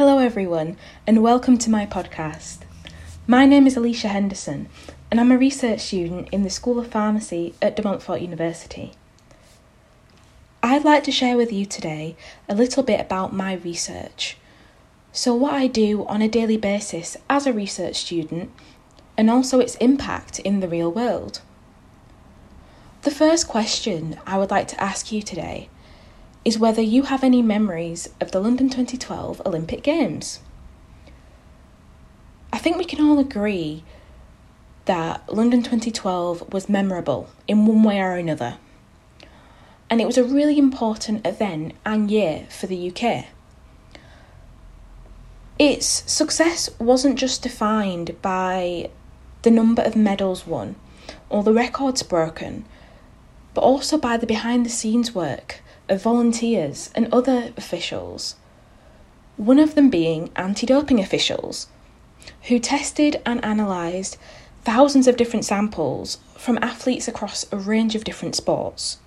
Hello, everyone, and welcome to my podcast. My name is Alicia Henderson, and I'm a research student in the School of Pharmacy at De Montfort University. I'd like to share with you today a little bit about my research. So, what I do on a daily basis as a research student, and also its impact in the real world. The first question I would like to ask you today is whether you have any memories of the London 2012 Olympic Games. I think we can all agree that London 2012 was memorable in one way or another. And it was a really important event and year for the UK. Its success wasn't just defined by the number of medals won or the records broken, but also by the behind the scenes work of volunteers and other officials. One of them being anti doping officials, who tested and analysed thousands of different samples from athletes across a range of different sports.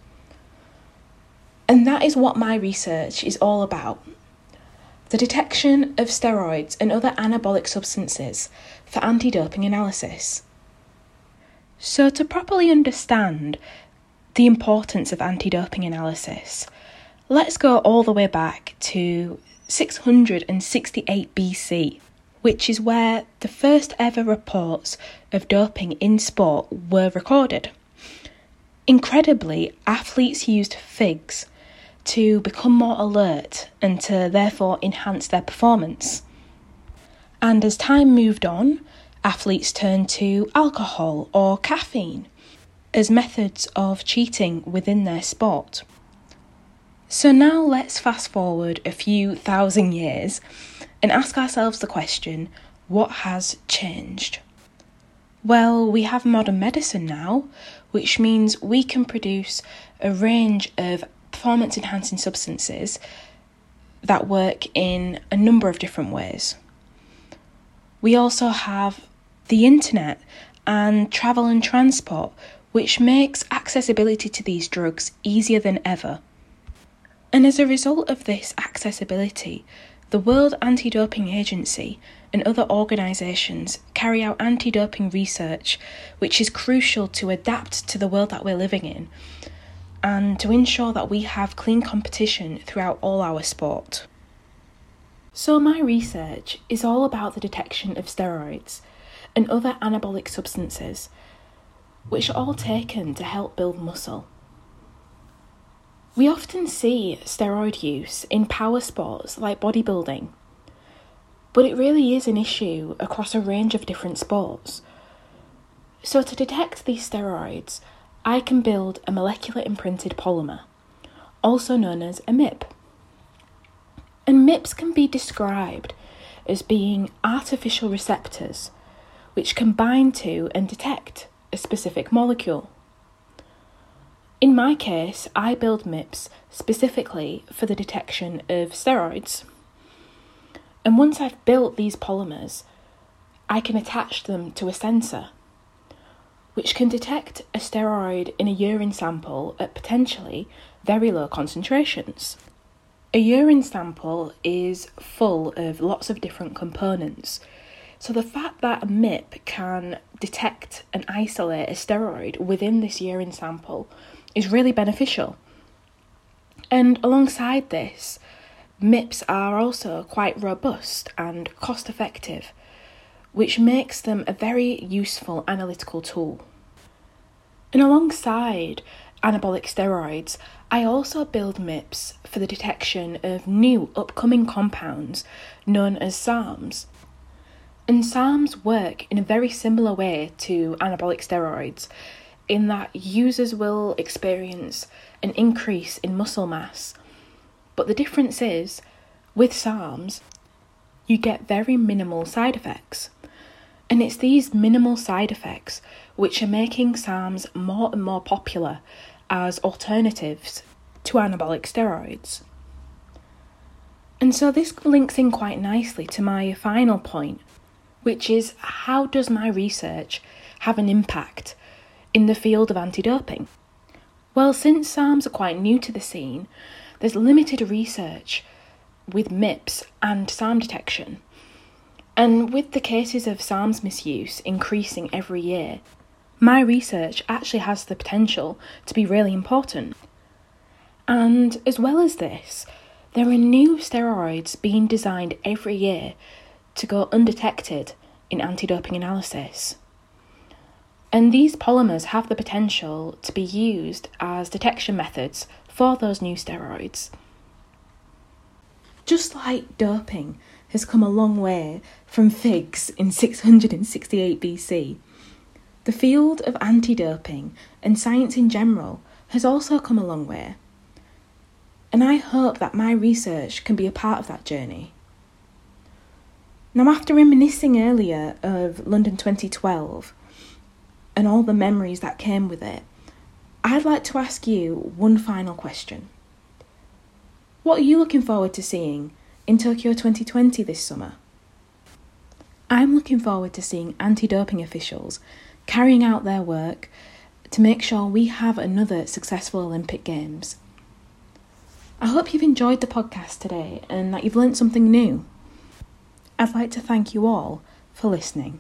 And that is what my research is all about the detection of steroids and other anabolic substances for anti doping analysis. So, to properly understand the importance of anti doping analysis, let's go all the way back to 668 BC, which is where the first ever reports of doping in sport were recorded. Incredibly, athletes used figs to become more alert and to therefore enhance their performance. And as time moved on, athletes turned to alcohol or caffeine as methods of cheating within their sport. So now let's fast forward a few thousand years and ask ourselves the question what has changed? Well, we have modern medicine now, which means we can produce a range of performance enhancing substances that work in a number of different ways. We also have the internet and travel and transport, which makes accessibility to these drugs easier than ever. And as a result of this accessibility, the World Anti Doping Agency and other organisations carry out anti doping research, which is crucial to adapt to the world that we're living in and to ensure that we have clean competition throughout all our sport. So, my research is all about the detection of steroids and other anabolic substances which are all taken to help build muscle. We often see steroid use in power sports like bodybuilding, but it really is an issue across a range of different sports. So, to detect these steroids, I can build a molecular imprinted polymer, also known as a MIP. And MIPs can be described as being artificial receptors which can bind to and detect a specific molecule. In my case, I build MIPS specifically for the detection of steroids. And once I've built these polymers, I can attach them to a sensor, which can detect a steroid in a urine sample at potentially very low concentrations. A urine sample is full of lots of different components, so the fact that a MIP can detect and isolate a steroid within this urine sample is really beneficial. And alongside this, MIPs are also quite robust and cost effective, which makes them a very useful analytical tool. And alongside anabolic steroids, I also build MIPs for the detection of new upcoming compounds known as SARMs, and SARMs work in a very similar way to anabolic steroids, in that users will experience an increase in muscle mass. But the difference is, with SARMs, you get very minimal side effects. And it's these minimal side effects which are making SARMs more and more popular as alternatives to anabolic steroids. And so this links in quite nicely to my final point, which is how does my research have an impact in the field of anti doping? Well, since SARMs are quite new to the scene, there's limited research with MIPS and SARM detection. And with the cases of SARMs misuse increasing every year, my research actually has the potential to be really important. And as well as this, there are new steroids being designed every year to go undetected in anti doping analysis. And these polymers have the potential to be used as detection methods for those new steroids. Just like doping has come a long way from figs in 668 BC, the field of anti doping and science in general has also come a long way. And I hope that my research can be a part of that journey. Now, after reminiscing earlier of London 2012 and all the memories that came with it, I'd like to ask you one final question. What are you looking forward to seeing in Tokyo 2020 this summer? I'm looking forward to seeing anti doping officials carrying out their work to make sure we have another successful Olympic Games. I hope you've enjoyed the podcast today and that you've learnt something new. I'd like to thank you all for listening.